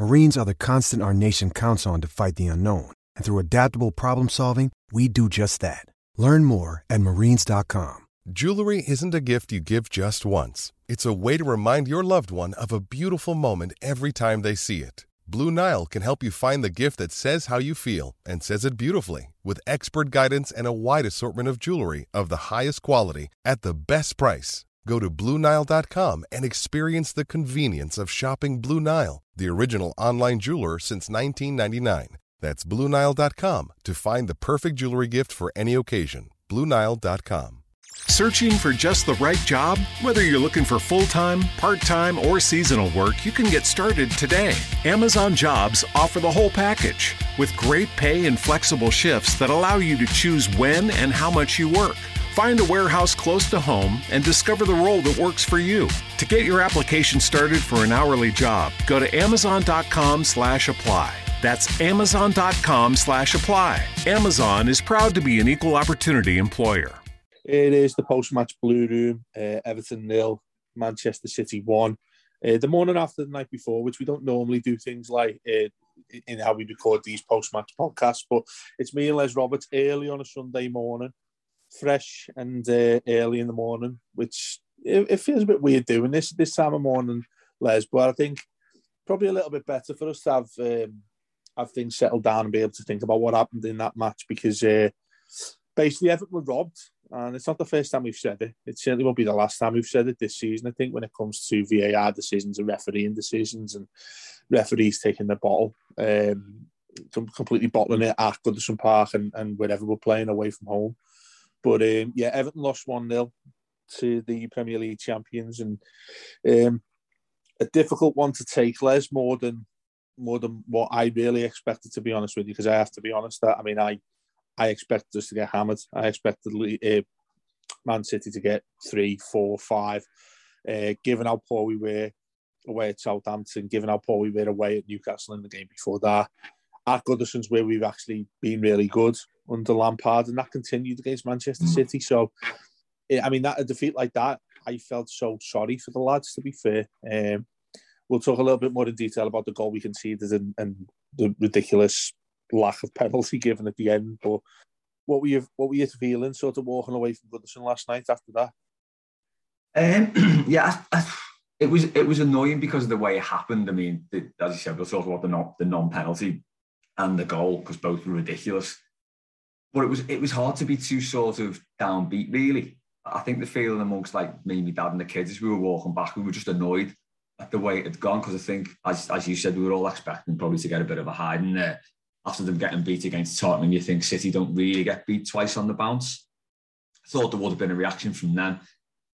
Marines are the constant our nation counts on to fight the unknown. And through adaptable problem solving, we do just that. Learn more at marines.com. Jewelry isn't a gift you give just once, it's a way to remind your loved one of a beautiful moment every time they see it. Blue Nile can help you find the gift that says how you feel and says it beautifully with expert guidance and a wide assortment of jewelry of the highest quality at the best price. Go to BlueNile.com and experience the convenience of shopping Blue Nile, the original online jeweler since 1999. That's BlueNile.com to find the perfect jewelry gift for any occasion. BlueNile.com. Searching for just the right job? Whether you're looking for full time, part time, or seasonal work, you can get started today. Amazon Jobs offer the whole package with great pay and flexible shifts that allow you to choose when and how much you work. Find a warehouse close to home and discover the role that works for you. To get your application started for an hourly job, go to amazon.com slash apply. That's amazon.com slash apply. Amazon is proud to be an equal opportunity employer. It is the post-match blue room. Uh, Everton nil, Manchester City one. Uh, the morning after the night before, which we don't normally do things like uh, in how we record these post-match podcasts, but it's me and Les Roberts early on a Sunday morning, fresh and uh, early in the morning, which it, it, feels a bit weird doing this this time of morning, Les. But I think probably a little bit better for us to have um, have things settled down and be able to think about what happened in that match because uh, basically Everton were robbed and it's not the first time we've said it. It certainly won't be the last time we've said it this season. I think when it comes to VAR decisions and refereeing decisions and referees taking the bottle, um, completely bottling it at Goodison Park and, and wherever we're playing away from home. But um, yeah, Everton lost 1 0 to the Premier League champions and um, a difficult one to take, Les, more than more than what I really expected, to be honest with you, because I have to be honest. That I mean, I I expected us to get hammered. I expected uh, Man City to get three, four, five. Uh, given how poor we were away at Southampton, given how poor we were away at Newcastle in the game before that, at Goodison's where we've actually been really good under Lampard, and that continued against Manchester mm. City. So, I mean, that a defeat like that, I felt so sorry for the lads. To be fair, um, we'll talk a little bit more in detail about the goal we conceded and, and the ridiculous lack of penalty given at the end. But what were you what were you feeling sort of walking away from Goodison last night after that? Um, yeah, I, I, it was it was annoying because of the way it happened. I mean, the, as you said, we'll talk about the non the non penalty and the goal because both were ridiculous. But it was it was hard to be too sort of downbeat. Really, I think the feeling amongst like me, my dad, and the kids as we were walking back, we were just annoyed at the way it had gone because I think, as as you said, we were all expecting probably to get a bit of a hiding there after them getting beat against Tottenham, you think City don't really get beat twice on the bounce. I thought there would have been a reaction from them.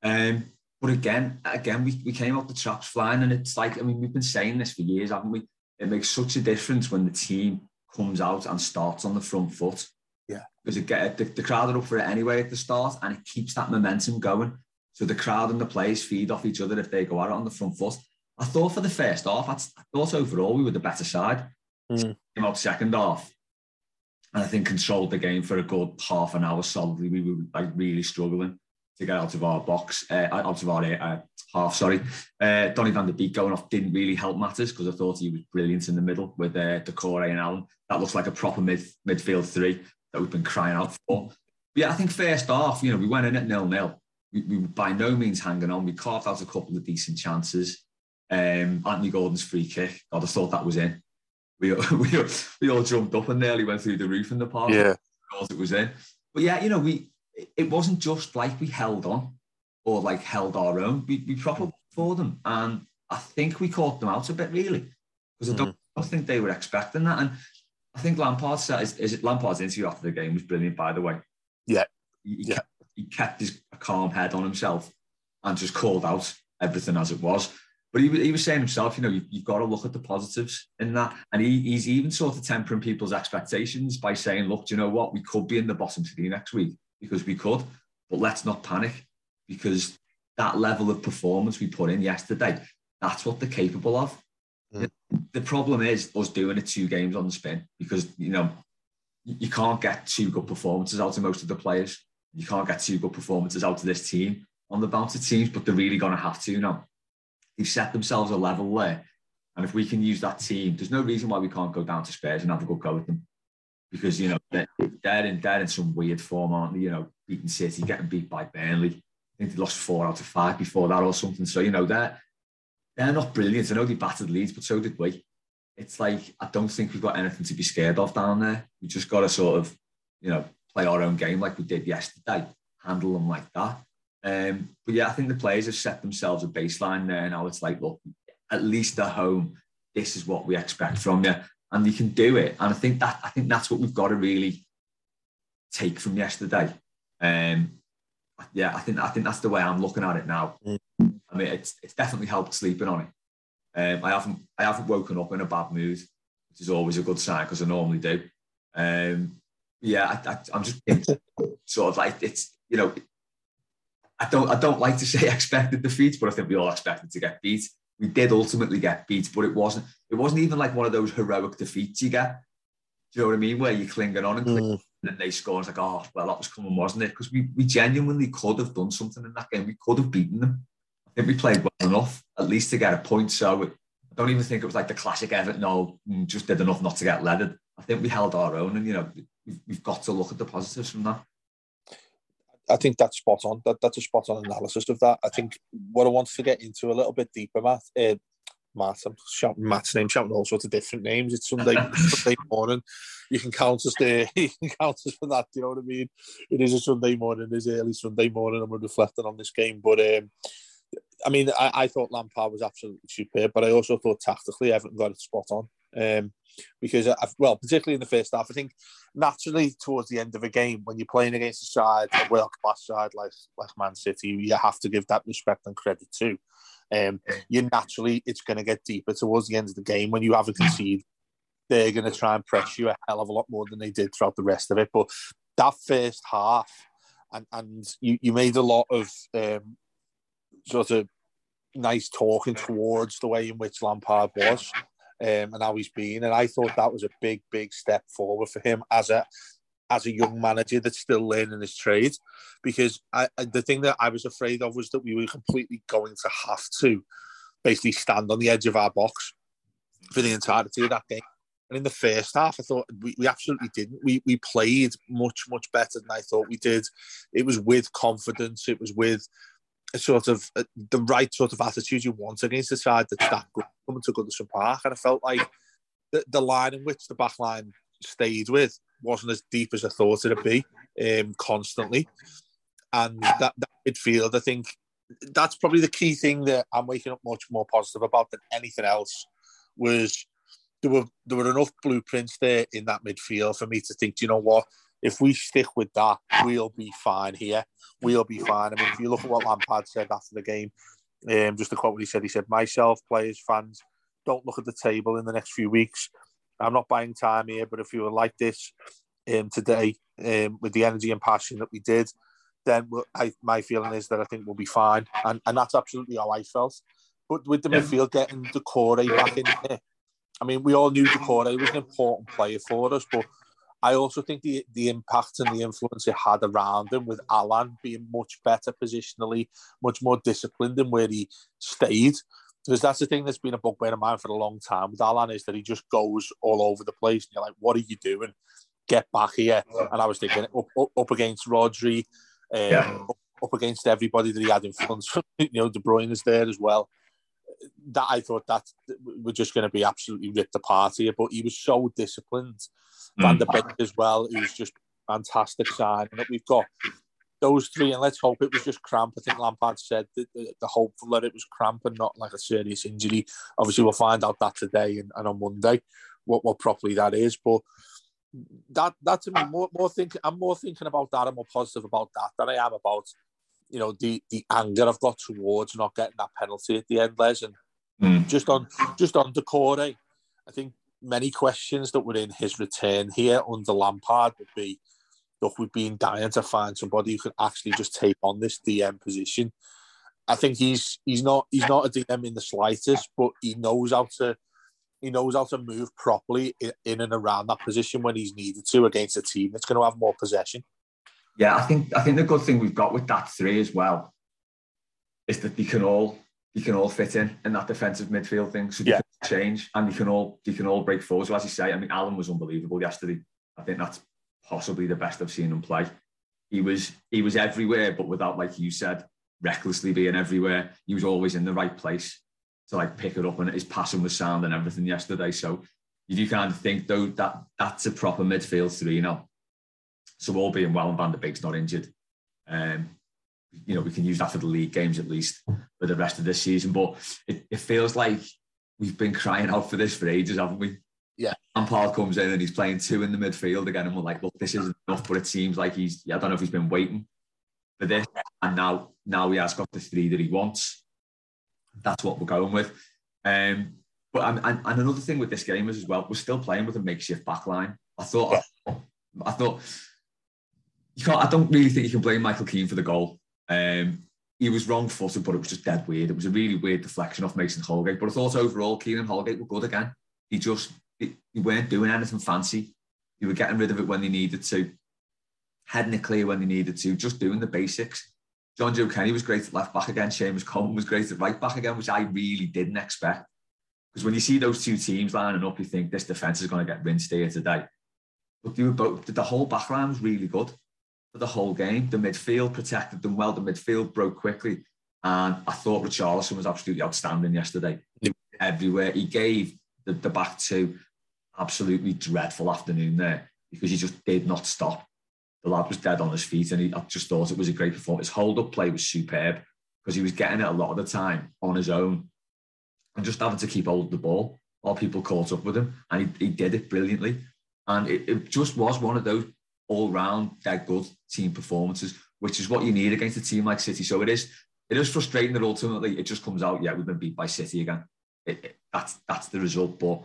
Um, but again, again, we, we came out the traps flying, and it's like, I mean, we've been saying this for years, haven't we? It makes such a difference when the team comes out and starts on the front foot. Yeah. Because it get, the, the crowd are up for it anyway at the start, and it keeps that momentum going. So the crowd and the players feed off each other if they go out on the front foot. I thought for the first half, I thought overall we were the better side. Mm. Came out second half, and I think controlled the game for a good half an hour solidly. We were like really struggling to get out of our box, uh, out of our uh, half. Sorry, uh, Donny van der Beek going off didn't really help matters because I thought he was brilliant in the middle with uh, Doucouré and Allan. That looks like a proper mid midfield three that we've been crying out for. But yeah, I think first half, you know, we went in at nil nil. We, we were by no means hanging on. We carved out a couple of decent chances. Um, Anthony Gordon's free kick, God, I thought that was in we, we, we all jumped up and nearly went through the roof in the park. Yeah. Because it was in. But yeah, you know, we it wasn't just like we held on or like held our own. We, we proper for them. And I think we caught them out a bit, really, because I don't, mm. I don't think they were expecting that. And I think Lampard said, is, is it Lampard's interview after the game was brilliant, by the way. Yeah. He, he, yeah. Kept, he kept his calm head on himself and just called out everything as it was. But he, he was saying himself, you know, you, have got to look at the positives in that. And he, he's even sort of tempering people's expectations by saying, look, do you know what? We could be in the bottom three next week because we could, but let's not panic because that level of performance we put in yesterday, that's what they're capable of. Mm. The, problem is us doing it two games on the spin because, you know, you can't get two good performances out of most of the players. You can't get two good performances out of this team on the bounce of teams, but they're really going to have to now. They've set themselves a level there. And if we can use that team, there's no reason why we can't go down to Spurs and have a good go with them. Because, you know, they're, they're, in, they're in some weird form, aren't they? You know, beating City, getting beat by Burnley. I think they lost four out of five before that or something. So, you know, they're, they're not brilliant. I know they battered Leeds, but so did we. It's like, I don't think we've got anything to be scared of down there. We just got to sort of, you know, play our own game like we did yesterday, handle them like that. Um, but yeah, I think the players have set themselves a baseline there. Now it's like, look, at least at home, this is what we expect from you, and you can do it. And I think that I think that's what we've got to really take from yesterday. Um, yeah, I think I think that's the way I'm looking at it now. Mm. I mean, it's it's definitely helped sleeping on it. Um, I haven't I haven't woken up in a bad mood, which is always a good sign because I normally do. Um, yeah, I, am just sort of like it's you know I don't I don't like to say expected defeats, but I think we all expected to get beat. We did ultimately get beat, but it wasn't it wasn't even like one of those heroic defeats you get. Do you know what I mean? Where you're clinging on and, clinging, mm. and they score. It's like, oh well, that was coming, wasn't it? Because we, we genuinely could have done something in that game. We could have beaten them. Think we played well enough, at least to get a point. So I don't even think it was like the classic Everton. No, mm, just did enough not to get leaded. I think we held our own, and you know we've, we've got to look at the positives from that. I think that's spot on. That, that's a spot on analysis of that. I think what I wanted to get into a little bit deeper, Matt. Uh, Matt, I'm shouting Matt's name, shouting all sorts of different names. It's Sunday, Sunday morning. You can count us there. You can count us for that. Do you know what I mean? It is a Sunday morning. It is early Sunday morning, we're reflecting on this game. But um, I mean, I, I thought Lampard was absolutely superb, but I also thought tactically Everton got it spot on. Um, because, I've, well, particularly in the first half, I think naturally towards the end of a game, when you're playing against a side, a world class side like like Man City, you have to give that respect and credit too. Um, you naturally, it's going to get deeper towards the end of the game when you haven't conceded. They're going to try and press you a hell of a lot more than they did throughout the rest of it. But that first half, and and you, you made a lot of um, sort of nice talking towards the way in which Lampard was um, and how he's been. And I thought that was a big, big step forward for him as a as a young manager that's still learning his trade. Because I, the thing that I was afraid of was that we were completely going to have to basically stand on the edge of our box for the entirety of that game. And in the first half, I thought we, we absolutely didn't. We we played much much better than I thought we did. It was with confidence. It was with sort of uh, the right sort of attitude you want against the side that's that good coming to Goodison Park. And I felt like the, the line in which the back line stayed with wasn't as deep as I thought it'd be um, constantly. And that, that midfield, I think that's probably the key thing that I'm waking up much more positive about than anything else was there were there were enough blueprints there in that midfield for me to think, do you know what, if we stick with that, we'll be fine here. We'll be fine. I mean, if you look at what Lampard said after the game, um, just to quote what he said, he said, myself, players, fans, don't look at the table in the next few weeks. I'm not buying time here, but if you were like this um, today, um, with the energy and passion that we did, then I, my feeling is that I think we'll be fine. And, and that's absolutely how I felt. But with the yeah. midfield getting Doucouré back in there, I mean, we all knew Doucouré was an important player for us, but I also think the the impact and the influence it had around him with Allan being much better positionally, much more disciplined in where he stayed. Because that's the thing that's been a bugbear of mine for a long time with Allan is that he just goes all over the place. And you're like, what are you doing? Get back here. And I was thinking up, up, up against Rodri, um, yeah. up, up against everybody that he had in front. you know, De Bruyne is there as well that I thought that we're just going to be absolutely ripped apart here. But he was so disciplined. Mm. Van der Beek as well, who's just fantastic sign that we've got. those three, and let's hope it was just cramp. I think Lampard said that the, the hopeful that it was cramp and not like a serious injury. Obviously, we'll find out that today and, and on Monday what what properly that is. But that that to me more more thinking. I'm more thinking about that. I'm more positive about that than I am about you know the the anger I've got towards not getting that penalty at the end, Les. And mm. just on just on Doucouré, I think many questions that were in his return here under Lampard would be, look, we've been dying to find somebody who can actually just take on this DM position. I think he's he's not he's not a DM in the slightest, but he knows how to he knows how to move properly in, in and around that position when he's needed to against a team that's going to have more possession. Yeah, I think I think the good thing we've got with that three as well is that they can all they can all fit in in that defensive midfield thing. So yeah. change and they can all they can all break forward. So as you say, I mean, Allan was unbelievable yesterday. I think that's possibly the best I've seen him play. He was he was everywhere, but without, like you said, recklessly being everywhere. He was always in the right place to like pick it up, and his passing was sound and everything yesterday. So you do kind of think though that that's a proper midfield three, you know. So all being well and Van der Beek's not injured, um, you know, we can use that for the league games at least for the rest of this season. But it, it feels like we've been crying out for this for ages, haven't we? Yeah. And Paul comes in and he's playing two in the midfield again, and we're like, look, this isn't enough. But it seems like he's, I don't know if he's been waiting for this, and now now he has got the three that he wants. That's what we're going with. Um, but and, and, and another thing with this game is as well, we're still playing with a makeshift back line. I thought, yeah. I, I thought you can't. I don't really think you can blame Michael Keane for the goal. Um, he was wrong footed, but it was just dead weird. It was a really weird deflection off Mason Holgate. But I thought overall, Keane and Holgate were good again. He just he, weren't doing anything fancy. He were getting rid of it when they needed to, heading it clear when they needed to, just doing the basics. Jonjoe Kenny was great at left back again. Seamus Coleman was great at right back again, which I really didn't expect. Because when you see those two teams lining up, you think this defence is going to get rinsed here today. But they were both, the whole back line was really good for the whole game. The midfield protected them well. The midfield broke quickly. And I thought Richarlison was absolutely outstanding yesterday. Everywhere. He gave the, the back two absolutely dreadful afternoon there because he just did not stop. The lad was dead on his feet and he, I just thought it was a great performance. His hold up play was superb because he was getting it a lot of the time on his own and just having to keep hold of the ball while people caught up with him. And he, he did it brilliantly. And it, it just was one of those all round dead good team performances, which is what you need against a team like City. So it is it is frustrating that ultimately it just comes out, yeah, we've been beat by City again. It, it, that's that's the result. But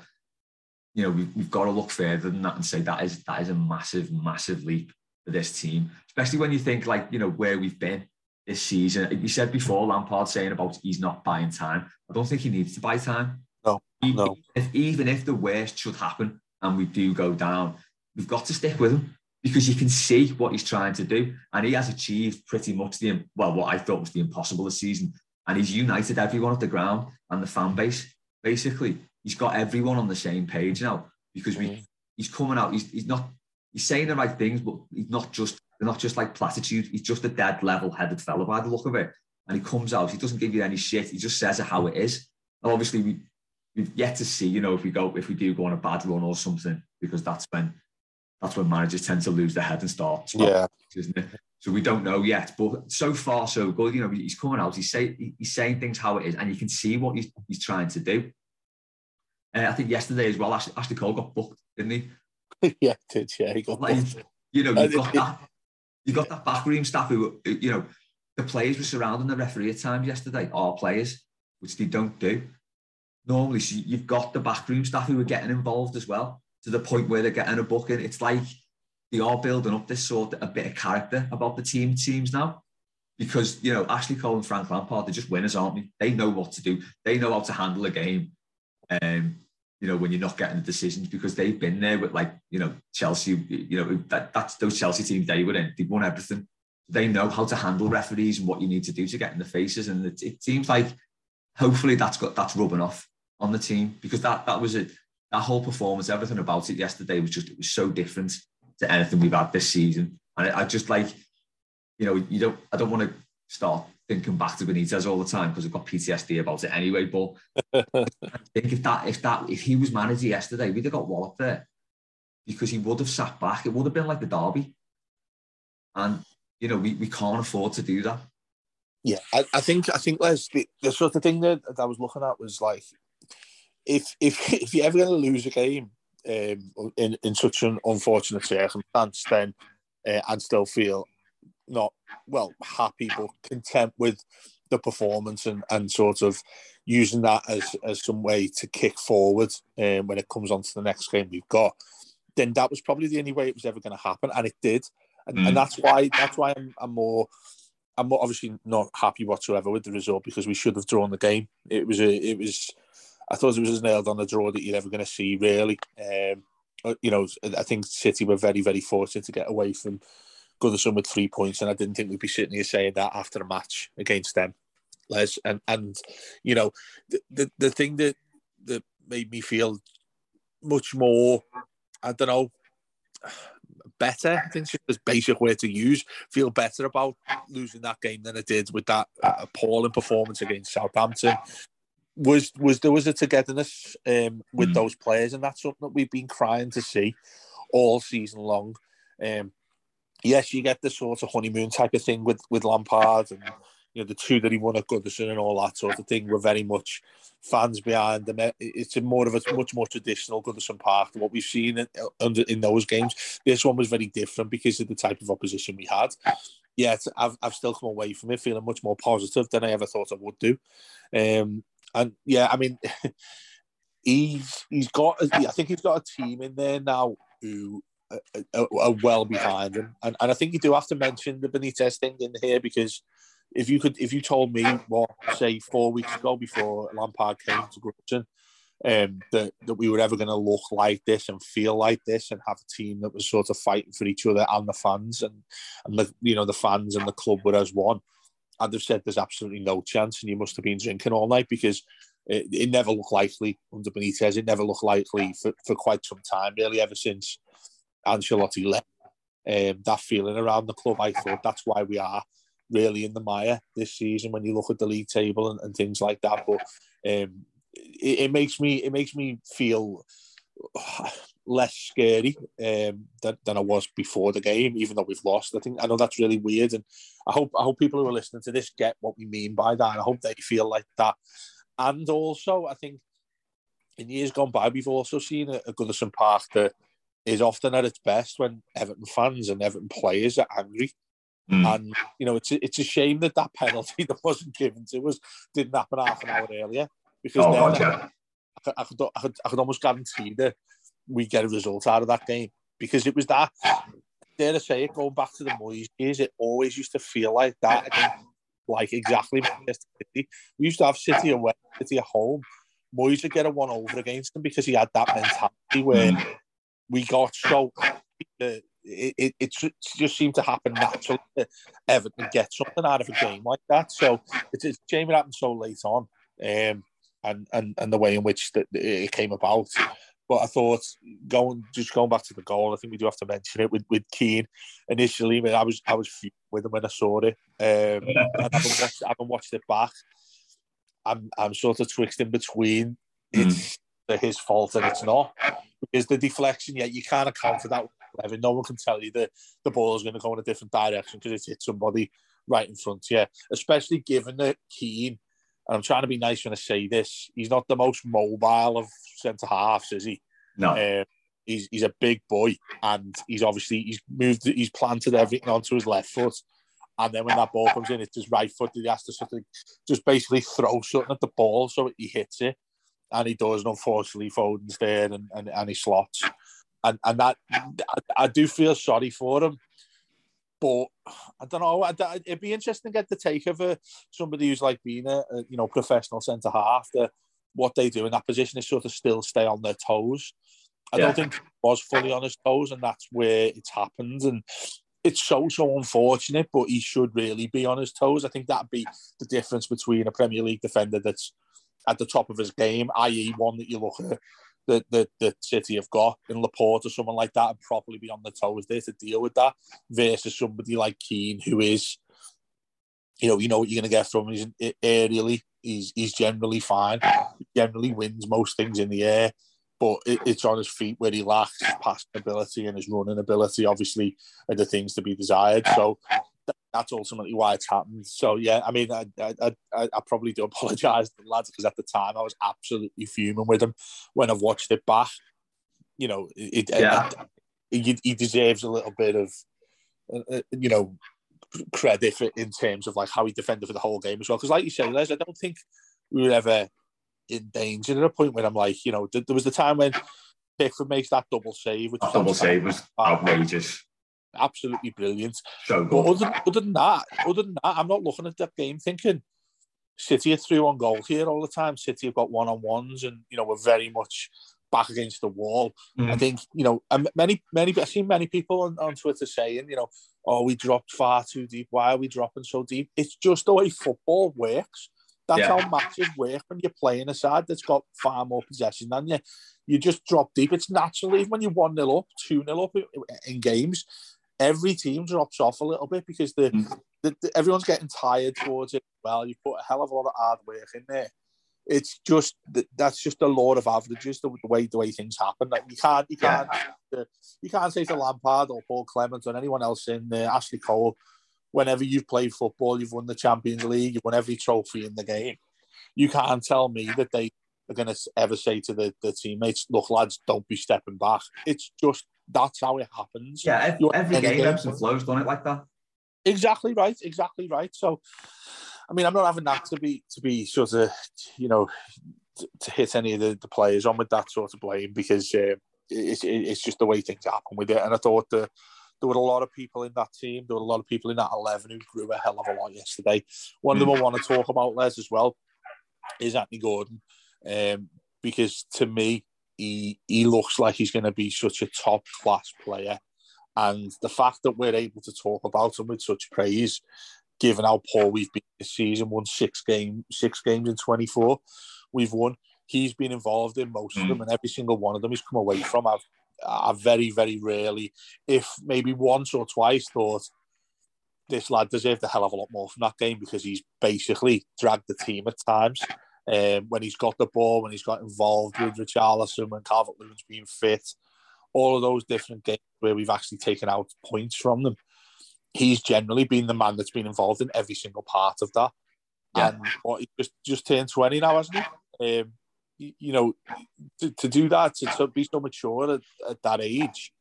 you know, we've, we've got to look further than that and say that is that is a massive, massive leap for this team, especially when you think like you know where we've been this season. You said before Lampard saying about he's not buying time. I don't think he needs to buy time. No, even no. If, even if the worst should happen and we do go down, we've got to stick with him because you can see what he's trying to do. And he has achieved pretty much the, well, what I thought was the impossible this season. And he's united everyone at the ground and the fan base. Basically, he's got everyone on the same page now because we, mm. he's coming out. He's, he's not, he's saying the right things, but he's not just, they're not just like platitudes. He's just a dead level headed fellow by the look of it. And he comes out, he doesn't give you any shit. He just says it how it is. And obviously, we, we've yet to see, you know, if we go, if we do go on a bad run or something, because that's when that's when managers tend to lose their head and start. Yeah, isn't it? So we don't know yet, but so far so good. You know, he's coming out. He's saying he's saying things how it is, and you can see what he's, he's trying to do. Uh, I think yesterday as well, Ashley, Ashley Cole got booked, didn't he? yeah, did. Yeah, he got like, booked. You know, you've got that. You got that backroom staff who, you know, the players were surrounding the referee at times yesterday. Our players, which they don't do normally. So you've got the backroom staff who are getting involved as well to the point where they're getting a booking. It's like they are building up this sort of a bit of character about the team teams now. Because, you know, Ashley Cole and Frank Lampard, they're just winners, aren't they? They know what to do. They know how to handle a game. Um, you know, when you're not getting the decisions because they've been there with like, you know, Chelsea, you know, that, that's those Chelsea teams they were in, they won everything. They know how to handle referees and what you need to do to get in the faces. And it, it seems like hopefully that's got that's rubbing off on the team because that that was it that whole performance, everything about it yesterday was just it was so different to anything we've had this season. And I, I just like, you know, you don't I don't want to start thinking back to Benitez all the time because I've got PTSD about it anyway. But I think if that if that if he was manager yesterday, we'd have got walloped there because he would have sat back. It would have been like the derby. And you know, we, we can't afford to do that. Yeah, I, I think I think Les, the, the sort of thing that, that I was looking at was like if if if you're ever going to lose a game um, in in such an unfortunate circumstance, then uh, and still feel not well happy but content with the performance and, and sort of using that as, as some way to kick forward um, when it comes on to the next game we've got, then that was probably the only way it was ever going to happen, and it did, and, mm. and that's why that's why I'm, I'm more. I'm obviously not happy whatsoever with the result because we should have drawn the game. It was a, it was, I thought it was as nailed on the draw that you're ever going to see, really. Um, uh, you know, I think City were very, very fortunate to get away from Goodison with three points, and I didn't think we'd be sitting here saying that after a match against them. Les. And and you know, the the, the thing that that made me feel much more, I don't know, better. I think it's just basic way to use. Feel better about losing that game than I did with that uh, appalling performance against Southampton. Was was there was a togetherness um, with mm. those players, and that's something that we've been crying to see all season long. Um, yes, you get the sort of honeymoon type of thing with with Lampard and you know, the two that he won at Goodison and all that sort of thing were very much fans behind them. It's a more of a much more traditional Goodison Park than what we've seen in, in those games. This one was very different because of the type of opposition we had. Yet I've I've still come away from it feeling much more positive than I ever thought I would do. Um, and yeah, I mean, he's he's got I think he's got a team in there now who are, are well behind him, and, and I think you do have to mention the Benitez thing in here because if you could, if you told me what, say, four weeks ago before Lampard came to Goodison, um, that that we were ever going to look like this and feel like this and have a team that was sort of fighting for each other and the fans and and the you know the fans and the club were as one, I'd have said there's absolutely no chance, and you must have been drinking all night because. It, it never looked likely under Benitez. It never looked likely for, for quite some time, really, ever since Ancelotti left. Um, that feeling around the club, I thought that's why we are really in the mire this season when you look at the league table and, and things like that. But um, it, it, makes me it makes me feel less scary um, than, than I was before the game, even though we've lost. I think I know that's really weird, and I hope I hope people who are listening to this get what we mean by that. I hope they feel like that. And also, I think in years gone by, we've also seen a, a Goodison Park that is often at its best when Everton fans and Everton players are angry Mm. And you know, it's a, it's a shame that that penalty that wasn't given to us didn't happen half an hour earlier because oh, then I, could, I, could, I, could, I could almost guarantee that we get a result out of that game because it was that. Dare I say it, going back to the Moyes years, it always used to feel like that. Like exactly. We used to have City away, City at home. Moyes would get a one over against them because he had that mentality where we got so the, it, it, it, just seemed to happen naturally that Everton get something out of a game like that. So it's a shame it happened so late on, um, and, and and the way in which that it came about. But I thought going just going back to the goal, I think we do have to mention it with with Keane initially. I, mean, I was I was with him when I saw it, um, I haven't watched I haven't watched it back. I'm I'm sort of twixt in between. It's mm. his fault and it's not because the deflection. Yeah, you can't account for that Levin. No one can tell you that the ball is going to go in a different direction because it's hit somebody right in front. Yeah, especially given that Keane, and I'm trying to be nice when I say this, he's not the most mobile of centre halves, is he? No. Um, he's he's a big boy, and he's obviously he's moved, he's planted everything onto his left foot. And then when that ball comes in, it's his right foot that he has to sort of just basically throw something at the ball so he hits it. And he does, and unfortunately, Foden's there and, and, and he slots and and that I, I do feel sorry for him. But I don't know. I, it'd be interesting to get the take of a, somebody who's like being a, a you know professional centre half. That what they do in that position is sort of still stay on their toes. I yeah. don't think he was fully on his toes, and that's where it's happened. And it's so so unfortunate, but he should really be on his toes. I think that'd be the difference between a Premier League defender that's at the top of his game, i.e., one that you look at that the, the City have got in Laporte or someone like that and properly be on the toes there to deal with that versus somebody like Keane who is, you know, you know what you're going to get from him. He's aerially, he's he's generally fine. Generally wins most things in the air, but it, it's on his feet where he lacks his passing ability and his running ability. Obviously, are the things to be desired. So that's ultimately why it's happened. So yeah, I mean, I I, I, I probably do apologise to the lads because at the time I was absolutely fuming with him. When I've watched it back, you know, it, yeah. it, he, he deserves a little bit of, uh, uh, you know, credit for, in terms of like how he defended for the whole game as well. Because like you said, Les, I don't think we were ever in danger at a point where I'm like, you know, there was the time when Pickford makes that double save, which that double save was outrageous absolutely brilliant. So but other, other than that, other than that, I'm not looking at that game thinking City are through on goal here all the time. City have got one on ones, and you know we're very much back against the wall. Mm. I think you know, many many I've seen many people on, on Twitter saying, you know, oh we dropped far too deep. Why are we dropping so deep? It's just the way football works. That's yeah. how matches work when you're playing a side that's got far more possession than you. You just drop deep. It's naturally when you're 1 0 up, 2 0 up in games, every team drops off a little bit because the, mm. the, the, everyone's getting tired towards it. Well, you put a hell of a lot of hard work in there. It's just that's just the law of averages, the, the way the way things happen. Like you can't you can't yeah. you can't say to Lampard or Paul Clement or anyone else in there, Ashley Cole, whenever you've played football, you've won the Champions League, you've won every trophy in the game. You can't tell me that they are going to ever say to the, the teammates, "Look, lads, don't be stepping back." It's just that's how it happens. Yeah, every, every game ebbs and flows, don't it, like that? Exactly right. Exactly right. So, I mean, I'm not having that to be to be sort of, you know, to, to hit any of the, the, players on with that sort of blame because uh, it's it's just the way things happen with it. And I thought the there were a lot of people in that team. There were a lot of people in that 11 who grew a hell of a lot yesterday. One of them I want to talk about, Les, as well, is Anthony Gordon. Um, because to me, he he looks like he's going to be such a top class player, and the fact that we're able to talk about him with such praise, given how poor we've been this season, won six game six games in twenty four, we've won. He's been involved in most of hmm. them, and every single one of them he's come away from. I've I very very rarely, if maybe once or twice, thought this lad deserved a hell of a lot more from that game because he's basically dragged the team at times um, when he's got the ball, when he's got involved with Richarlison, when Calvert Lewin's been fit, all of those different games where we've actually taken out points from them. He's generally been the man that's been involved in every single part of that. Yeah. And what he just just turned 20 now, hasn't he? Um, you, you know, to, to, do that, to, to be so mature at, at, that age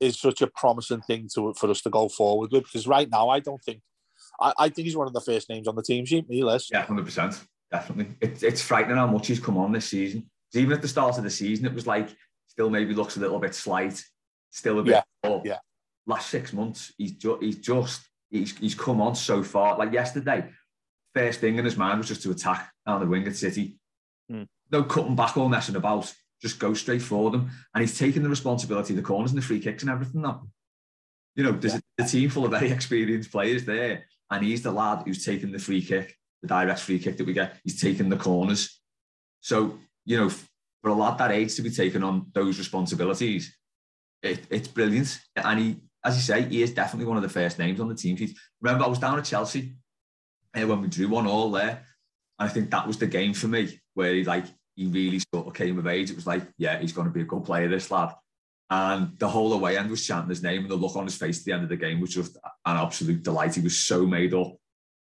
is such a promising thing to for us to go forward with. Because right now, I don't think, I, I think he's one of the first names on the team sheet, me, Les. Yeah, 100% definitely. It, it's frightening how much he's come on this season. Even at the start of the season, it was like still maybe looks a little bit slight, still a bit. Yeah. yeah. Last six months, he's just he's just he's he's come on so far. Like yesterday, first thing in his mind was just to attack down the wing at City. Mm. No cutting back or messing about. Just go straight for them. And he's taking the responsibility of the corners and the free kicks and everything now. You know, there's yeah. a, a team full of very experienced players there, and he's the lad who's taking the free kick the direct free kick that we get, he's taking the corners. So, you know, for a lad that age to be taking on those responsibilities, it, it's brilliant. And he, as you say, he is definitely one of the first names on the team sheet. Remember, I was down at Chelsea uh, when we drew one all there. And I think that was the game for me where he like he really sort of came of age. It was like, yeah, he's going to be a good player, this lad. And the whole away end was chanting his name, and the look on his face at the end of the game was just an absolute delight. He was so made up.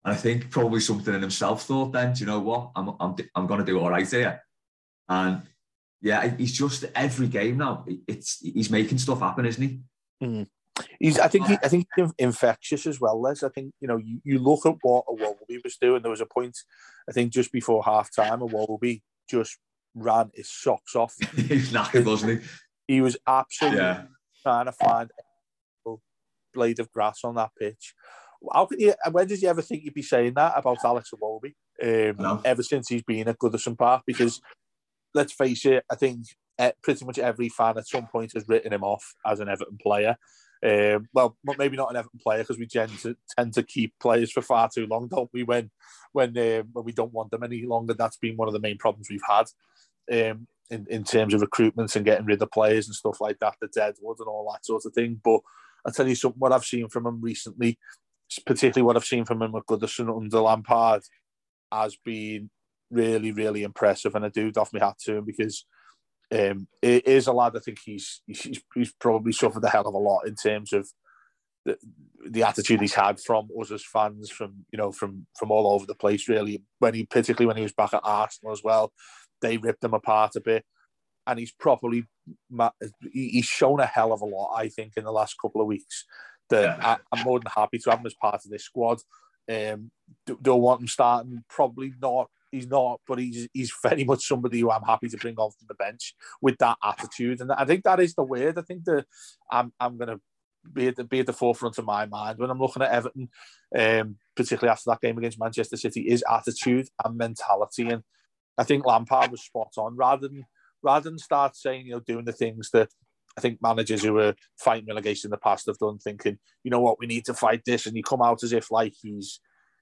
And I think probably something in himself thought then, do you know what? I'm, I'm, I'm going to do all right here. And yeah, he's just every game now. It's he's making stuff happen, isn't he? Mm. He's. I think. He, I think he's infectious as well, Les. I think you know. You, you look at what Iwobi was doing. There was a point, I think, just before half time, Iwobi just ran his socks off. he's knackered, wasn't he? He was absolutely yeah. trying to find a blade of grass on that pitch. How can you? When did you ever think you'd be saying that about Alex Iwobi? Um, no. Ever since he's been at Goodison Park, because let's face it, I think eh, pretty much every fan at some point has written him off as an Everton player. Um, well, maybe not an Everton player because we tend to tend to keep players for far too long, don't we? When when uh, when we don't want them any longer, that's been one of the main problems we've had um, in in terms of recruitment and getting rid of players and stuff like that, the deadwood and all that sort of thing. But I tell you something, what I've seen from him recently particularly what I've seen from him with Goodison under Lampard, has been really, really impressive. And I do doff my hat to him because um, it is a lad. I think he's, he's he's probably suffered a hell of a lot in terms of the, the attitude he's had from us as fans, from you know, from from all over the place. Really, when he particularly when he was back at Arsenal as well, they ripped him apart a bit, and he's probably he's shown a hell of a lot. I think in the last couple of weeks that yeah. I, am more than happy to have him as part of this squad. Um, do, do I want him starting? Probably not. He's not, but he's he's very much somebody who I'm happy to bring off the bench with that attitude, and I think that is the word. I think that I'm I'm going to be at the be at the forefront of my mind when I'm looking at Everton, um, particularly after that game against Manchester City, is attitude and mentality. And I think Lampard was spot on. Rather than rather than start saying you know doing the things that I think managers who were fighting relegation in the past have done, thinking you know what we need to fight this, and you come out as if like he's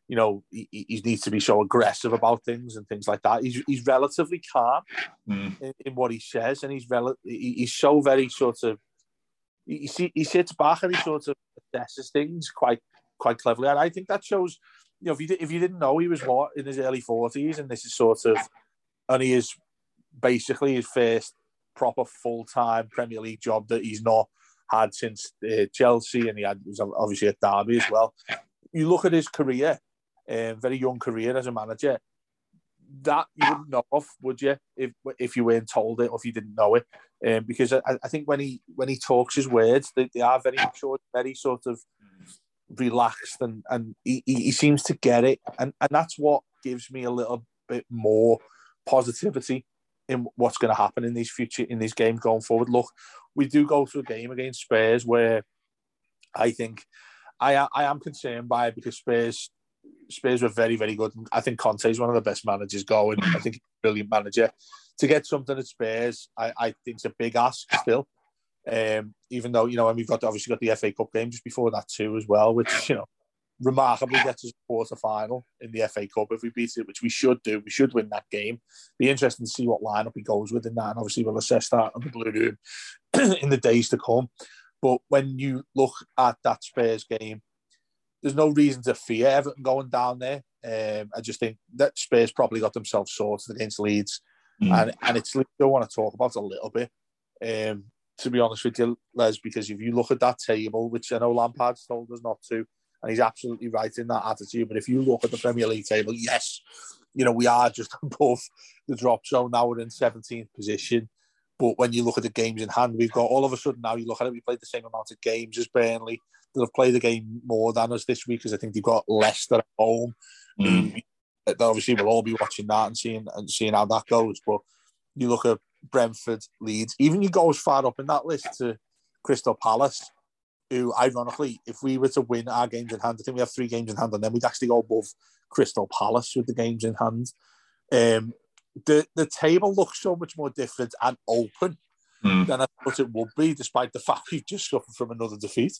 you know he, he needs to be so aggressive about things and things like that. He's he's relatively calm mm. in, in, what he says, and he's rel- he's so very sort of he, he, he sits back and he sort of assesses things quite quite cleverly, and I think that shows. You know, if you if you didn't know he was what in his early forties, and this is sort of, and he is basically his first proper full time Premier League job that he's not had since uh, Chelsea, and he had was obviously at Derby as well. You look at his career, uh, very young career as a manager. That you wouldn't know of, would you, if if you weren't told it or if you didn't know it? Um, because I, I, think when he when he talks his words, they, they are very short, very sort of relaxed, and and he, he seems to get it, and and that's what gives me a little bit more positivity in what's going to happen in these future in these games going forward. Look, we do go through a game against Spurs where I think I I am concerned by it because Spurs Spurs were very very good. I think Conte is one of the best managers going. I think he's a brilliant manager to get something at Spurs, I, I think it's a big ask still. Um, even though you know, and we've got obviously got the FA Cup game just before that too as well, which you know, remarkably gets us quarter final in the FA Cup if we beat it, which we should do. We should win that game. Be interesting to see what lineup he goes with in that, and obviously we'll assess that on the Blue Room in the days to come. But when you look at that Spurs game, there's no reason to fear Everton going down there. Um, I just think that Spurs probably got themselves sorted against Leeds. Mm. And and it's I want to talk about a little bit. Um, to be honest with you, Les, because if you look at that table, which I know Lampard's told us not to, and he's absolutely right in that attitude. But if you look at the Premier League table, yes, you know, we are just above the drop zone now. We're in 17th position. But when you look at the games in hand, we've got all of a sudden now you look at it, we played the same amount of games as Burnley. They'll have played the game more than us this week because I think they've got Leicester at home. Mm obviously we'll all be watching that and seeing and seeing how that goes. But you look at Brentford, Leeds, even you go as far up in that list to Crystal Palace, who ironically, if we were to win our games in hand, I think we have three games in hand, and then we'd actually go above Crystal Palace with the games in hand. Um, the the table looks so much more different and open mm. than I thought it would be, despite the fact we've just suffered from another defeat.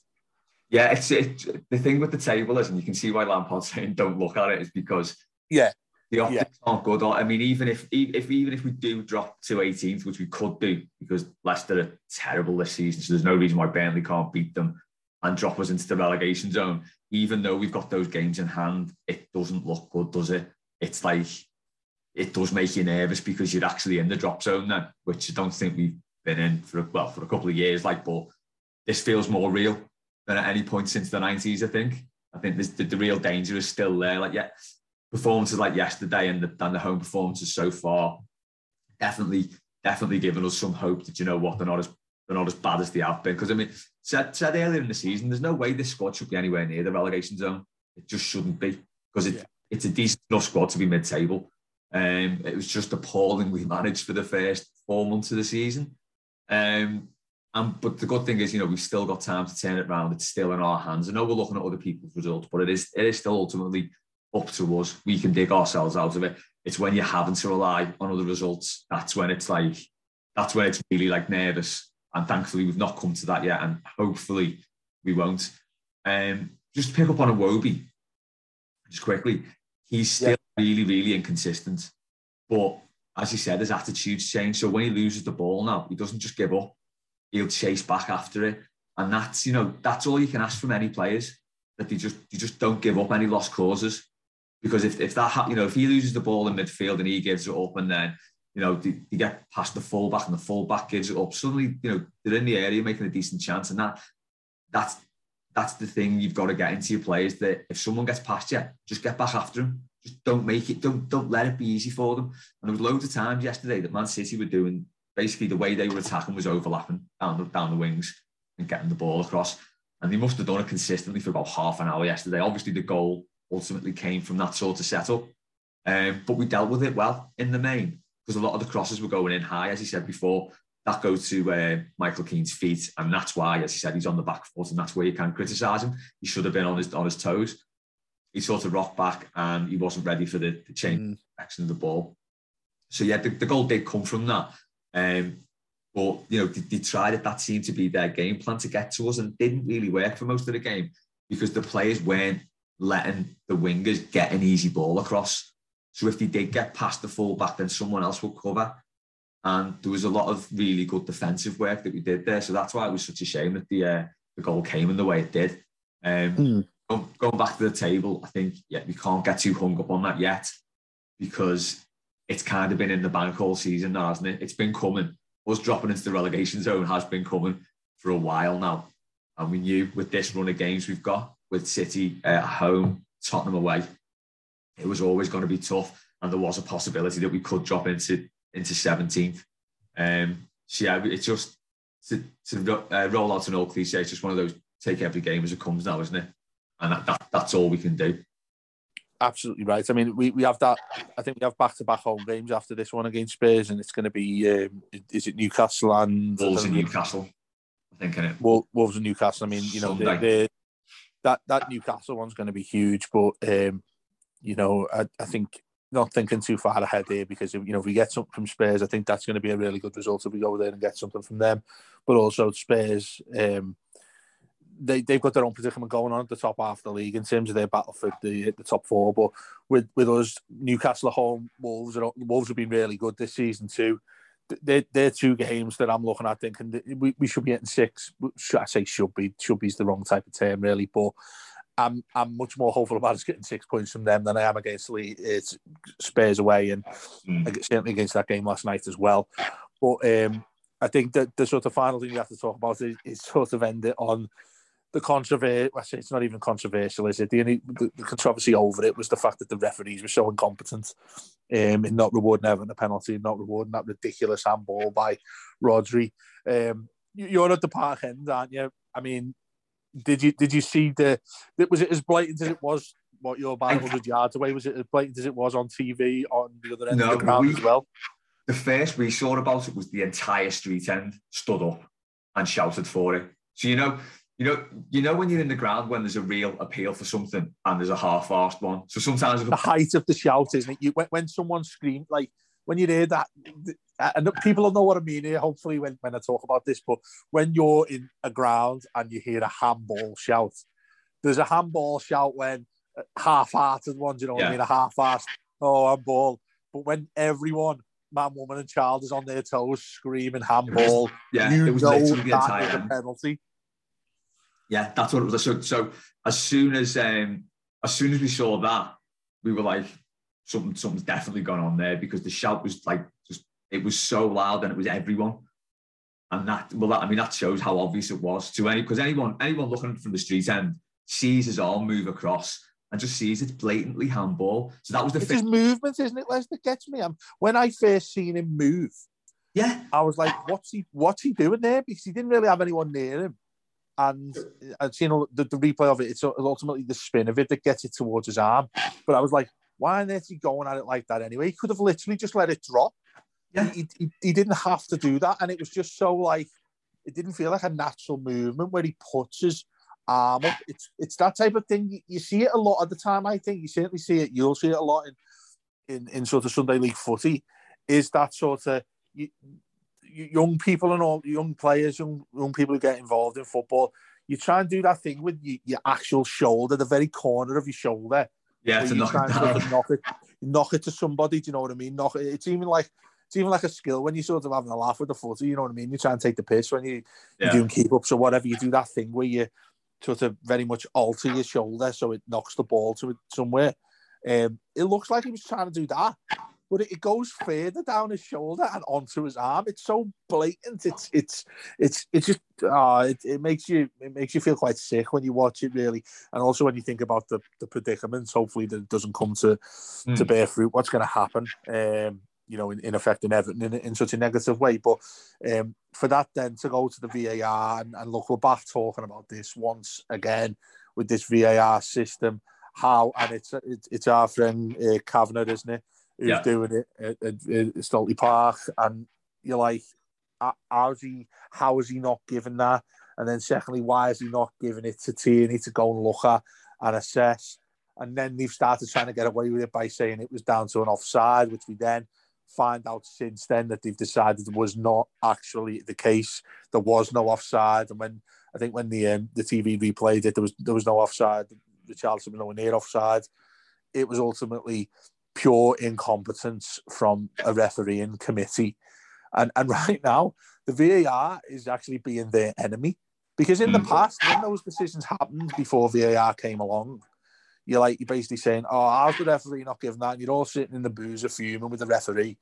Yeah, it's it, the thing with the table is, and you can see why Lampard's saying don't look at it, is because yeah. The optics yeah. aren't good. I mean, even if, if even if we do drop to 18th, which we could do because Leicester are terrible this season, so there's no reason why Burnley can't beat them and drop us into the relegation zone. Even though we've got those games in hand, it doesn't look good, does it? It's like it does make you nervous because you're actually in the drop zone then, which I don't think we've been in for well for a couple of years. Like, but this feels more real than at any point since the 90s. I think. I think the, the real danger is still there. Like, yeah, performances like yesterday and the, and the home performances so far definitely definitely given us some hope that you know what they're not as they're not as bad as they have been. Because I mean, said said earlier in the season, there's no way this squad should be anywhere near the relegation zone. It just shouldn't be because it, yeah. it's a decent enough squad to be mid-table. Um, it was just appallingly managed for the first four months of the season. Um, and but the good thing is, you know, we've still got time to turn it around. It's still in our hands. I know we're looking at other people's results, but it is it is still ultimately up to us. We can dig ourselves out of it. It's when you're having to rely on other results. That's when it's like, that's when it's really like nervous. And thankfully, we've not come to that yet. And hopefully, we won't. Um, just to pick up on Iwobi, just quickly, he's still yeah. really, really inconsistent. But as he said, his attitude's changed. So when he loses the ball now, he doesn't just give up. He'll chase back after it. And that's, you know, that's all you can ask from any players that they just you just don't give up any lost causes. Because if, if that, you know, if he loses the ball in midfield and he gives it up and then, you know, they get past the fullback and the fullback gives it up, suddenly, you know, they're in the area making a decent chance. And that, that's, that's the thing you've got to get into your players that if someone gets past you, just get back after them. Just don't make it, don't don't let it be easy for them. And there was loads of times yesterday that Man City were doing basically the way they were attacking was overlapping down the down the wings and getting the ball across. And they must have done it consistently for about half an hour yesterday. Obviously, the goal ultimately came from that sort of setup. Um, but we dealt with it well in the main because a lot of the crosses were going in high, as he said before that goes to uh, Michael Keane's feet, and that's why, as he said, he's on the back foot, and that's where you can criticise him. He should have been on his on his toes. He sort of rocked back, and he wasn't ready for the, the change mm. action of the ball. So yeah, the, the goal did come from that. Um, but you know, they, they tried it. That seemed to be their game plan to get to us, and didn't really work for most of the game because the players weren't letting the wingers get an easy ball across. So if they did get past the fullback, then someone else would cover. And there was a lot of really good defensive work that we did there. So that's why it was such a shame that the uh, the goal came in the way it did. Um, mm. going, going back to the table, I think yeah, we can't get too hung up on that yet because it's kind of been in the bank all season now, hasn't it? It's been coming. Us dropping into the relegation zone has been coming for a while now. And we knew with this run of games we've got with City uh, at home, Tottenham away, it was always going to be tough. And there was a possibility that we could drop into into 17th. Um, so yeah, it's just to, to uh, roll out an old cliche. It's just one of those take every game as it comes now, isn't it? And that, that that's all we can do. Absolutely right. I mean, we, we have that. I think we have back to back home games after this one against Spurs, and it's going to be um, is it Newcastle and Wolves and Newcastle? I think in it. Wolves and Newcastle. I mean, you know, they, they, that that Newcastle one's going to be huge, but um, you know, I, I think not thinking too far ahead here because you know if we get something from Spurs, I think that's going to be a really good result if we go there and get something from them. But also Spurs, um, they they've got their own predicament going on at the top half of the league in terms of their battle for the the top four. But with with us, Newcastle at home, Wolves are, Wolves have been really good this season too. They're, they're two games that I'm looking at thinking we, we should be getting six. I say should be should be is the wrong type of term really, but I'm I'm much more hopeful about us getting six points from them than I am against Lee. It's Spurs away, and mm. certainly against that game last night as well. But um, I think that the sort of final thing we have to talk about is, is sort of end it on the controversy, it's not even controversial, is it? The, only, the, the controversy over it was the fact that the referees were so incompetent um, in not rewarding Everton a penalty, and not rewarding that ridiculous handball by Rodri. Um, you're at the park end, aren't you? I mean, did you did you see the? Was it as blatant as it was? What you're about 100 yards away? Was it as blatant as it was on TV on the other end no, of the ground we, as well? The first we saw about it was the entire street end stood up and shouted for it. So you know, you know, you know when you're in the ground when there's a real appeal for something and there's a half-assed one. So sometimes the height of the shout, isn't it? You when, when someone screams like when you hear that, and people will know what I mean here, hopefully, when, when I talk about this, but when you're in a ground and you hear a handball shout, there's a handball shout when uh, half-hearted ones, you know yeah. what I mean? A half-assed, oh, handball. But when everyone, man, woman, and child is on their toes screaming handball, yeah, you it was know that is a penalty. Yeah, that's what it was. So, so as soon as um, as soon as we saw that, we were like, something something's definitely gone on there because the shout was like just it was so loud and it was everyone. And that well, that, I mean, that shows how obvious it was to any because anyone anyone looking from the street end sees his arm move across and just sees it's blatantly handball. So that was the it's his movement, isn't it, Les? That gets me. Um, when I first seen him move, yeah, I was like, "What's he? What's he doing there?" Because he didn't really have anyone near him. And I've seen the, the replay of it. It's ultimately the spin of it that gets it towards his arm. But I was like, why on earth he going at it like that anyway? He could have literally just let it drop. Yeah. He, he, he didn't have to do that. And it was just so like, it didn't feel like a natural movement where he puts his arm up. It's, it's that type of thing. You, you see it a lot of the time, I think. You certainly see it. You'll see it a lot in, in, in sort of Sunday League footy. Is that sort of you, young people and all, young players, young, young people who get involved in football, you try and do that thing with your, your actual shoulder, the very corner of your shoulder yeah, to knock it. Knock it, knock it to somebody. Do you know what I mean? Knock it. It's even like it's even like a skill when you're sort of having a laugh with the footy. You know what I mean? You try and take the piss when you, you're doing keep ups or whatever. You do that thing where you sort of very much alter your shoulder so it knocks the ball to it somewhere. Um, it looks like he was trying to do that, but it, goes further down his shoulder and onto his arm. It's so blatant. It's it's it's it's just uh, it, it makes you it makes you feel quite sick when you watch it really, and also when you think about the the predicaments. Hopefully that it doesn't come to mm. to bear fruit. What's going to happen? Um, you know, in, in affecting Everton in, in such a negative way. But um, for that then to go to the VAR and, and look, we're back talking about this once again with this VAR system. How and it's it's, it's our friend uh, Kavanagh, isn't it? Who's yeah. doing it at, at, at Park, and you're like, how's he? How is he not given that? And then secondly, why is he not giving it to Tierney to go and look at and assess? And then they've started trying to get away with it by saying it was down to an offside, which we then find out since then that they've decided was not actually the case. There was no offside, and when I think when the um, the TV replayed it, there was there was no offside. Richarlison were nowhere near offside. It was ultimately pure incompetence from a refereeing committee, and and right now the VAR is actually being their enemy because in the mm. past when those decisions happened before VAR came along, you're like you're basically saying, "Oh, how's the referee not giving that?" And you're all sitting in the boozer fuming with the referee.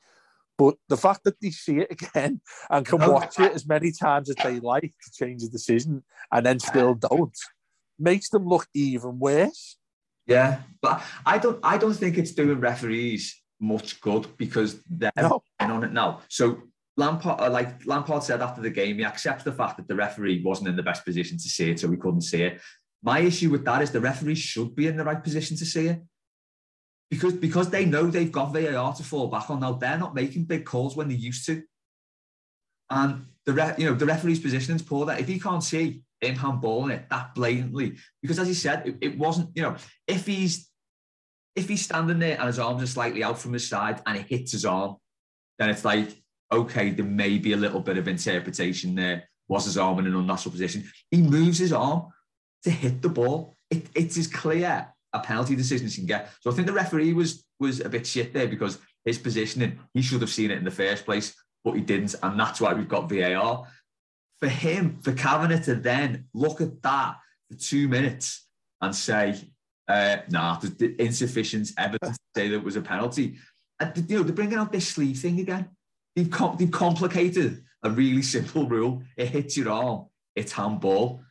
But the fact that they see it again and can watch it as many times as they like to change the decision and then still don't makes them look even worse. Yeah, but I don't. I don't think it's doing referees much good because they're no. on it now. So Lampard, uh, like Lampard said after the game, he accepts the fact that the referee wasn't in the best position to see it, so we couldn't see it. My issue with that is the referee should be in the right position to see it. Because, because they know they've got VAR to fall back on now, they're not making big calls when they used to. And the re- you know the referee's position is poor. That if he can't see him handballing it that blatantly, because as he said, it, it wasn't. You know, if he's if he's standing there and his arms are slightly out from his side and it hits his arm, then it's like okay, there may be a little bit of interpretation there. Was his arm in an unnatural position? He moves his arm to hit the ball. It, it's as clear a penalty decision as you can get. So I think the referee was was a bit shit there because his positioning, he should have seen it in the first place, but he didn't. And that's why we've got VAR. For him, for Kavanagh to then look at that for two minutes and say, uh, nah, there's insufficient evidence to say that it was a penalty. And, you know, they're bringing out this sleeve thing again. They've, com- they've complicated a really simple rule. It hits your arm, it's handball.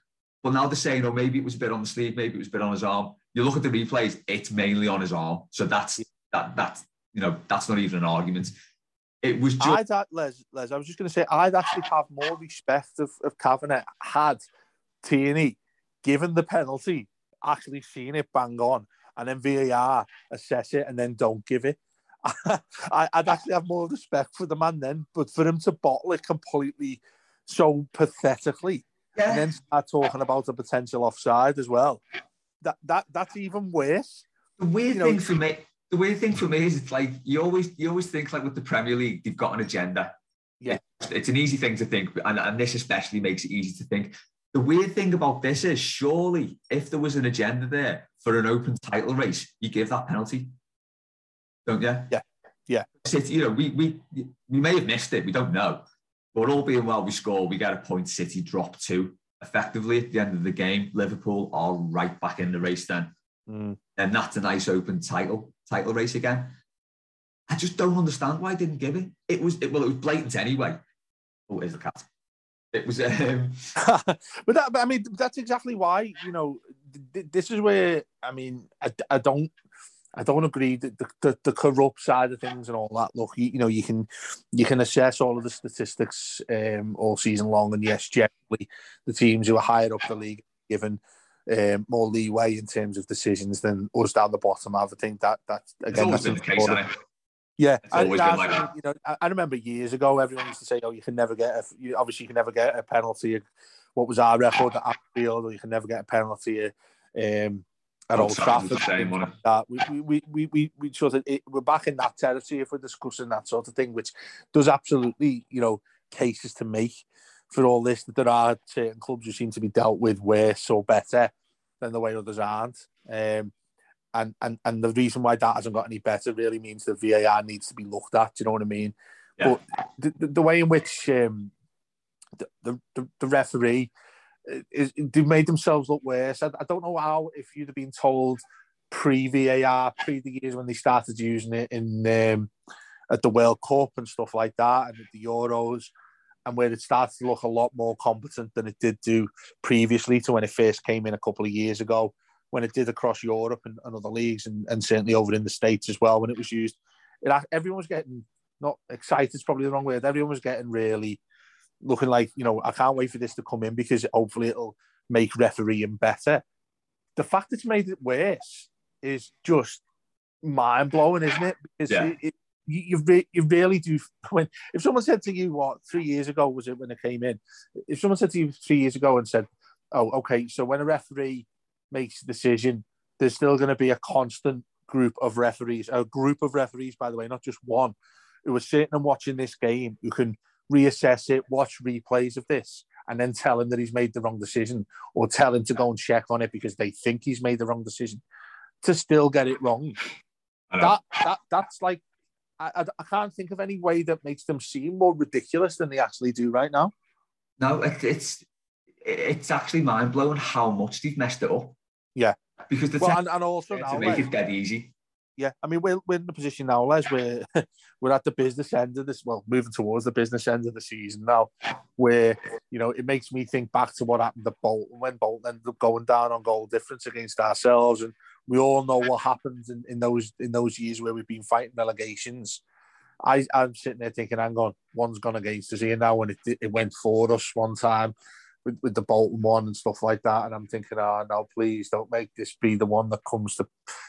But now they're saying, oh, maybe it was a bit on the sleeve, maybe it was a bit on his arm. You look at the replays, it's mainly on his arm. So that's that that's you know, that's not even an argument. It was just I'd Les, Les, I was just gonna say I'd actually have more respect of, of Kavanagh had Tierney given the penalty, actually seen it bang on, and then VAR assess it and then don't give it. I, would actually have more respect for the man then, but for him to bottle it completely so pathetically yeah. and then start talking about a potential offside as well. That that that's even worse. The weird you thing for me, the weird thing for me is it's like you always you always think like with the Premier League, they've got an agenda. Yeah, it's, an easy thing to think, and, and this especially makes it easy to think. The weird thing about this is surely if there was an agenda there for an open title race, you give that penalty, don't you? Yeah, yeah. City, you know, we we we may have missed it, we don't know, but all being well, we score, we get a point. City drop two. Effectively, at the end of the game, Liverpool are right back in the race. Then, mm. and that's a nice open title title race again. I just don't understand why I didn't give it. It was it, well, it was blatant anyway. Oh, here's the cat. It was, um... but that, but I mean, that's exactly why you know. Th- this is where I mean, I, I don't I don't agree that the, the, the, corrupt side of things and all that. Look, you, you, know, you can you can assess all of the statistics um, all season long, and yes, generally the teams who are higher up the league given um, more leeway in terms of decisions than us down the bottom have. I think that that's again that's been the case. Yeah, I, like you know, I, I, remember years ago, everyone used to say, "Oh, you can never get a, you, obviously you can never get a penalty." What was our record at Anfield? Or you can never get a penalty. Um, at Old Trafford. Same, that. We, we, we, we, we sort of, it, we're back in that territory if we're discussing that sort of thing, which does absolutely, you know, cases to make for all this that there are certain clubs who seem to be dealt with worse or better than the way others aren't. Um, and, and, and the reason why that hasn't got any better really means the VAR needs to be looked at. Do you know what I mean? Yeah. But the, the, way in which um, the, the, the referee is, they've made themselves look worse. I, I don't know how if you'd have been told pre VAR, pre the years when they started using it in um, at the World Cup and stuff like that, and at the Euros, and where it starts to look a lot more competent than it did do previously to when it first came in a couple of years ago, when it did across Europe and, and other leagues, and, and certainly over in the States as well when it was used. It, everyone was getting not excited, is probably the wrong word. Everyone was getting really looking like, you know, I can't wait for this to come in because hopefully it'll make refereeing better. The fact it's made it worse is just mind blowing, isn't it? Because yeah. it, it, you, re- you really do. When if someone said to you, what three years ago was it when it came in? If someone said to you three years ago and said, "Oh, okay, so when a referee makes a decision, there's still going to be a constant group of referees, a group of referees, by the way, not just one, who are sitting and watching this game, who can reassess it, watch replays of this, and then tell him that he's made the wrong decision, or tell him to go and check on it because they think he's made the wrong decision, to still get it wrong. That that that's like I, I can't think of any way that makes them seem more ridiculous than they actually do right now. No, it, it's it's actually mind blowing how much they've messed it up. Yeah, because the well, and, and also to now, make it dead easy yeah, I mean we're, we're in the position now, Les. We're we're at the business end of this. Well, moving towards the business end of the season now, where you know it makes me think back to what happened to Bolton when Bolton ended up going down on goal difference against ourselves, and we all know what happens in, in those in those years where we've been fighting relegations. I I'm sitting there thinking, hang on, one's gone against us here now, and it it went for us one time with, with the Bolton one and stuff like that. And I'm thinking, oh no, please don't make this be the one that comes to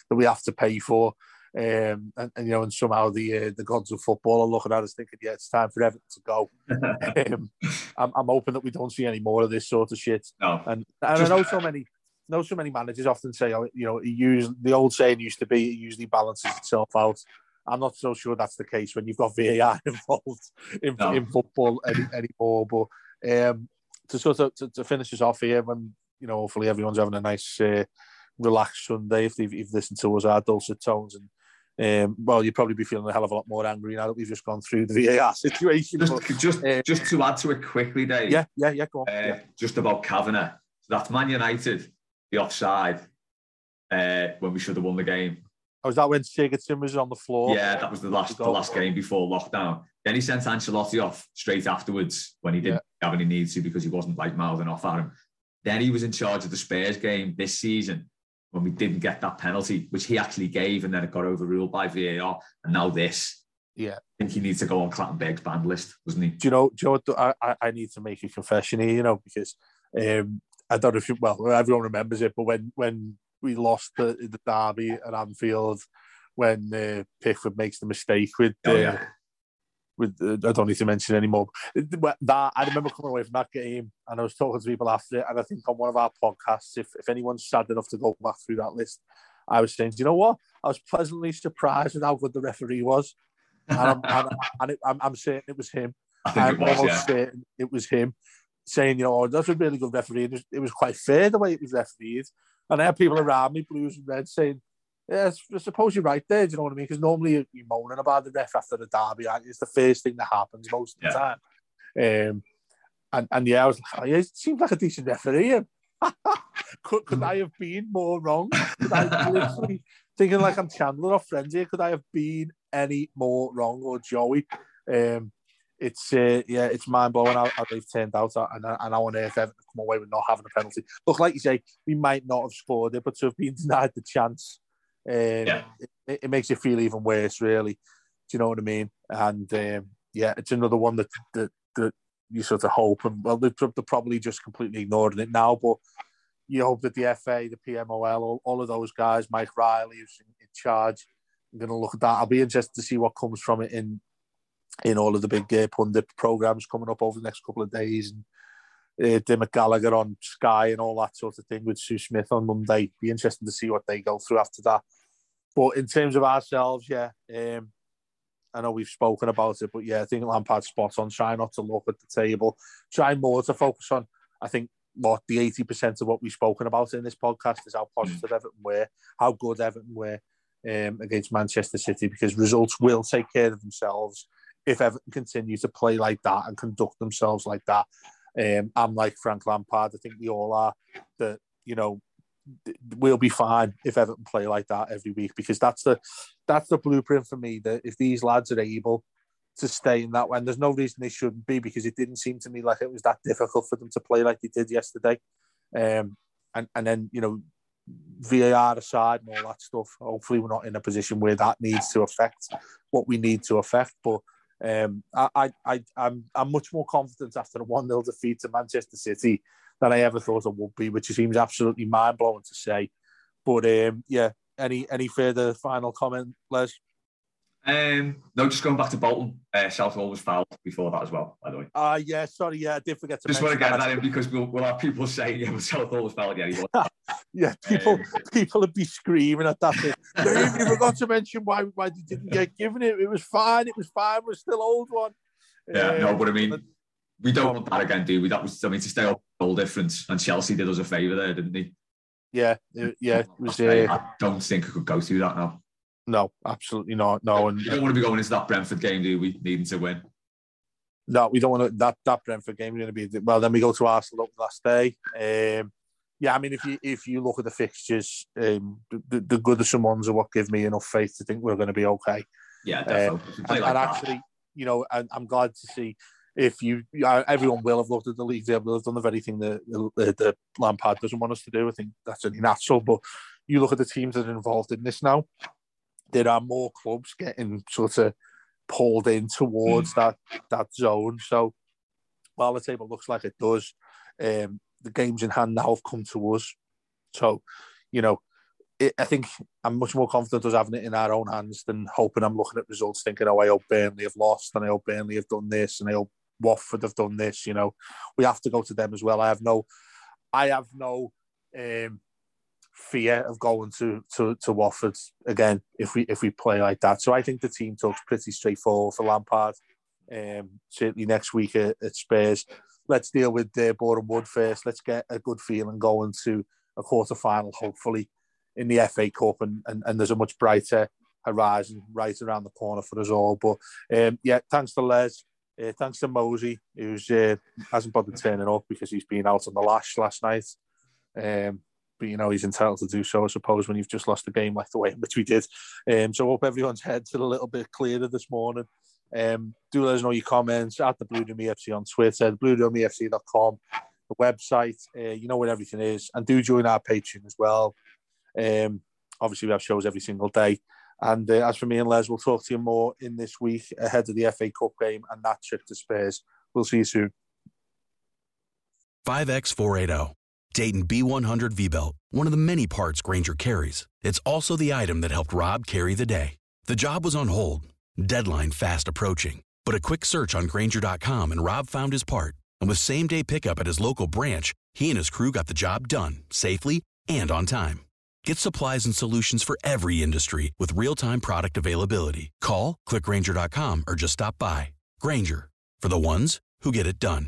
that we have to pay for. Um, and, and, you know, and somehow the uh, the gods of football are looking at us thinking, yeah, it's time for Everton to go. um, I'm, I'm hoping that we don't see any more of this sort of shit. No. And and I know so many know so many managers often say, oh, you know, use the old saying used to be it usually balances itself out. I'm not so sure that's the case when you've got VAR involved in, no. in football any, anymore. But um, to sort of to, to finish us off here, when you know, hopefully everyone's having a nice, uh, relaxed Sunday if they've, if listened to us our dulcet tones and. Um, well, you'd probably be feeling a hell of a lot more angry now that we've just gone through the VAR situation. Just, but, just, uh, just to add to it quickly, Dave. Yeah, yeah, yeah. Go on. Uh, yeah. Just about Kavanagh. So that's Man United, the offside uh, when we should have won the game. Oh, was that when Sigurdsson was on the floor? Yeah, that was the last the last game before lockdown. Then he sent Ancelotti off straight afterwards when he didn't yeah. have any need to because he wasn't like mouthing off at him. Then he was in charge of the Spurs game this season when we didn't get that penalty, which he actually gave, and then it got overruled by VAR. And now this. Yeah. I think he needs to go on Clattenburg's banned list, doesn't he? Do you know, do you know I, I need to make a confession here, you know, because um, I don't know if you, well, everyone remembers it, but when when we lost the, the derby at Anfield when uh, Pickford makes the mistake with uh, oh, yeah. with uh, I don't need to mention anymore. That I remember coming away from that game and I was talking to people after it, and I think on one of our podcasts, if if anyone's sad enough to go back through that list, I was saying, do you know what? I was pleasantly surprised with how good the referee was, and I'm, and, and it, I'm, I'm, certain it was him. I'm was, almost yeah. certain it was him saying, you know, oh, that's a really good referee. It was, it was quite fair the way it was refereed. And I had people around me, blues and reds, saying, yeah, I suppose you're right there. Do you know what I mean? Because normally you're moaning about the ref after the derby. It's the first thing that happens most of the time. Um, and, and yeah, I was like, oh, yeah, it seems like a decent referee. could, could I have been more wrong? Could I literally thinking like I'm Chandler or Friends here? Could I have been any more wrong or Joey? Um, it's uh, yeah, it's mind blowing how, how, they've turned out, and, and how on earth Everton come away with not having a penalty. Look, like you say, we might not have scored it, but to have been denied the chance, um, yeah. it, it, makes you feel even worse, really. Do you know what I mean? And um, yeah, it's another one that, that that you sort of hope, and well, they're, they're probably just completely ignoring it now, but you hope that the FA, the PGMOL, all, all of those guys, Mike Riley, who's in, in charge, I'm going to look at that. I'll be interested to see what comes from it in in all of the big uh, pundit programs coming up over the next couple of days. And uh, Dermot Gallagher on Sky and all that sort of thing with Sue Smith on Monday. Be interesting to see what they go through after that. But in terms of ourselves, yeah, um, I know we've spoken about it, but yeah, I think Lampard's spot on. Try not to look at the table. Try more to focus on. I think what the eighty percent of what we've spoken about in this podcast is how positive. Everton were, how good Everton were um, against Manchester City, because results will take care of themselves if Everton continue to play like that and conduct themselves like that, um, I'm like Frank Lampard. I think we all are. That you know, we'll be fine if Everton play like that every week because that's the that's the blueprint for me. That if these lads are able to stay in that and there's no reason they shouldn't be because it didn't seem to me like it was that difficult for them to play like they did yesterday. Um, and and then you know VAR aside and all that stuff. Hopefully, we're not in a position where that needs to affect what we need to affect. But um, I, I, I'm, I'm much more confident after a one 0 defeat to Manchester City than I ever thought it would be, which seems absolutely mind blowing to say. But um, yeah, any any further final comment, Les? Um, no, just going back to Bolton. Uh, Southall was fouled before that as well, by the way. Ah, uh, yeah, sorry, yeah, I did forget to. Just want to get that in because we'll, we'll have people saying, "Yeah, but Southall was fouled." Yeah, yeah, people um, people would be screaming at that. Thing. you forgot to mention why why they didn't get given it. It was fine. It was fine. We're still old one. Yeah, um, no, but I mean, we don't want that again, do we? That was I mean to stay up goal difference, and Chelsea did us a favour there, didn't they? Yeah, yeah. It was, uh, I don't think I could go through that now. No, absolutely not. No, and you don't want to be going into that Brentford game, do we? Needing to win. No, we don't want to. That that Brentford game is going to be well. Then we go to Arsenal the last day. Um, yeah, I mean, if you if you look at the fixtures, um, the, the Goodison ones are what give me enough faith to think we're going to be okay. Yeah, definitely. Um, and, like and actually, you know, and I'm glad to see if you everyone will have looked at the league, they will have done the very thing that the, the Lampard doesn't want us to do. I think that's only natural. But you look at the teams that are involved in this now there are more clubs getting sort of pulled in towards mm. that that zone. So while the table looks like it does, um, the games in hand now have come to us. So, you know, it, I think I'm much more confident us having it in our own hands than hoping I'm looking at results thinking, oh, I hope Burnley have lost and I hope Burnley have done this and I hope Watford have done this. You know, we have to go to them as well. I have no, I have no um, fear of going to, to, to Watford again if we if we play like that. So I think the team talks pretty straightforward for Lampard. Um, certainly next week at, at Spurs. Let's deal with uh, Boreham Wood first. Let's get a good feeling going to a quarter final, hopefully in the FA Cup, and, and, and there's a much brighter horizon right around the corner for us all. But um, yeah, thanks to Les. Uh, thanks to Mosey, who's uh, hasn't bothered turning up because he's been out on the lash last night. Um, but you know he's entitled to do so, I suppose, when you've just lost a game like the way in which we did. Um, so I hope everyone's heads are a little bit clearer this morning. Um, do let us know your comments at the Blue Room EFC on Twitter, blueroomefc.com, the website. Uh, you know where everything is, and do join our Patreon as well. Um, obviously, we have shows every single day. And uh, as for me and Les, we'll talk to you more in this week ahead of the FA Cup game and that trip to Spurs. We'll see you soon. 5x480 Dayton B100 V-Belt, one of the many parts Grainger carries. It's also the item that helped Rob carry the day. The job was on hold, deadline fast approaching, but a quick search on Grainger.com and Rob found his part. And with same-day pickup at his local branch, he and his crew got the job done, safely and on time. Get supplies and solutions for every industry with real-time product availability. Call, clickgrainger.com, or just stop by. Grainger, for the ones who get it done.